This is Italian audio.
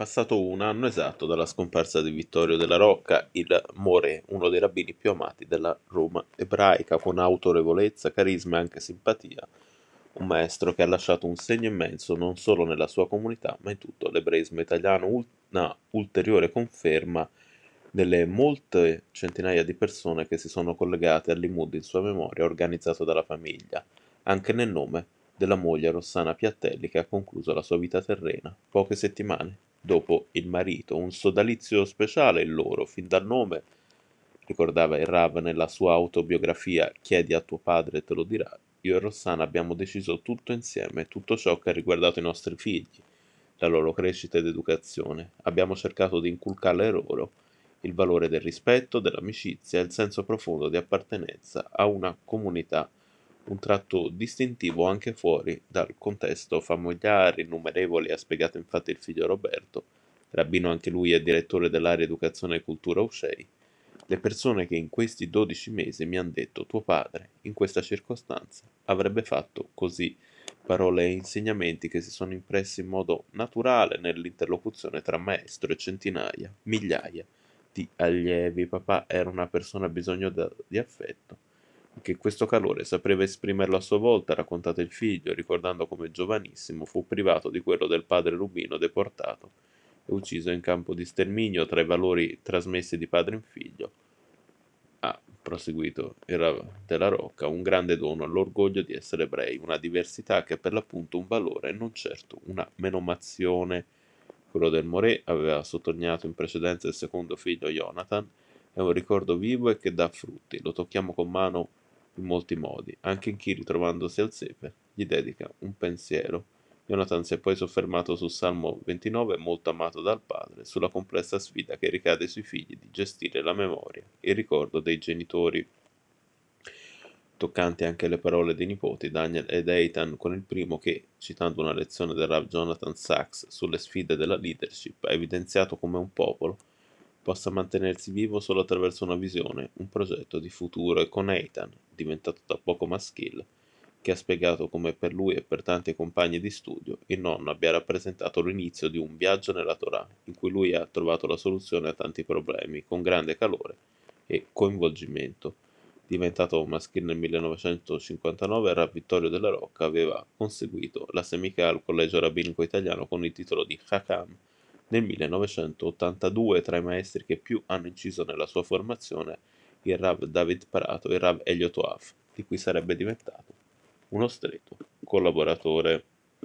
passato un anno esatto dalla scomparsa di Vittorio della Rocca, il More, uno dei rabbini più amati della Roma ebraica, con autorevolezza, carisma e anche simpatia. Un maestro che ha lasciato un segno immenso non solo nella sua comunità, ma in tutto l'ebraismo italiano, una ulteriore conferma delle molte centinaia di persone che si sono collegate all'Imud in sua memoria organizzato dalla famiglia, anche nel nome della moglie Rossana Piattelli che ha concluso la sua vita terrena poche settimane dopo il marito. Un sodalizio speciale il loro, fin dal nome, ricordava il Rav nella sua autobiografia Chiedi a tuo padre e te lo dirà. Io e Rossana abbiamo deciso tutto insieme, tutto ciò che ha riguardato i nostri figli, la loro crescita ed educazione. Abbiamo cercato di inculcare loro il valore del rispetto, dell'amicizia e il senso profondo di appartenenza a una comunità un tratto distintivo anche fuori dal contesto familiare innumerevoli, ha spiegato infatti il figlio Roberto, rabbino anche lui e direttore dell'area educazione e cultura Uscei. Le persone che in questi dodici mesi mi hanno detto tuo padre, in questa circostanza, avrebbe fatto così, parole e insegnamenti che si sono impressi in modo naturale nell'interlocuzione tra maestro e centinaia, migliaia di allievi. Papà era una persona bisogno di affetto che questo calore sapeva esprimerlo a sua volta, raccontato il figlio, ricordando come giovanissimo fu privato di quello del padre Rubino deportato e ucciso in campo di sterminio tra i valori trasmessi di padre in figlio. Ha proseguito era della Rocca un grande dono all'orgoglio di essere ebrei, una diversità che è per l'appunto un valore e non certo una menomazione. Quello del Moré aveva sottolineato in precedenza il secondo figlio Jonathan, è un ricordo vivo e che dà frutti, lo tocchiamo con mano in molti modi, anche in chi ritrovandosi al sepe gli dedica un pensiero. Jonathan si è poi soffermato sul Salmo 29 molto amato dal padre, sulla complessa sfida che ricade sui figli di gestire la memoria, il ricordo dei genitori. Toccanti anche le parole dei nipoti Daniel ed Eitan con il primo che, citando una lezione del Rav Jonathan Sachs sulle sfide della leadership, ha evidenziato come un popolo possa mantenersi vivo solo attraverso una visione, un progetto di futuro e con Ethan, diventato da poco maschile, che ha spiegato come per lui e per tanti compagni di studio il nonno abbia rappresentato l'inizio di un viaggio nella Torah, in cui lui ha trovato la soluzione a tanti problemi, con grande calore e coinvolgimento. Diventato maschile nel 1959, Rav Vittorio della Rocca aveva conseguito la semica al collegio rabbinico italiano con il titolo di Hakam, nel 1982 tra i maestri che più hanno inciso nella sua formazione il Rav David Parato e il Rav Elliot Oaf, di cui sarebbe diventato uno stretto collaboratore.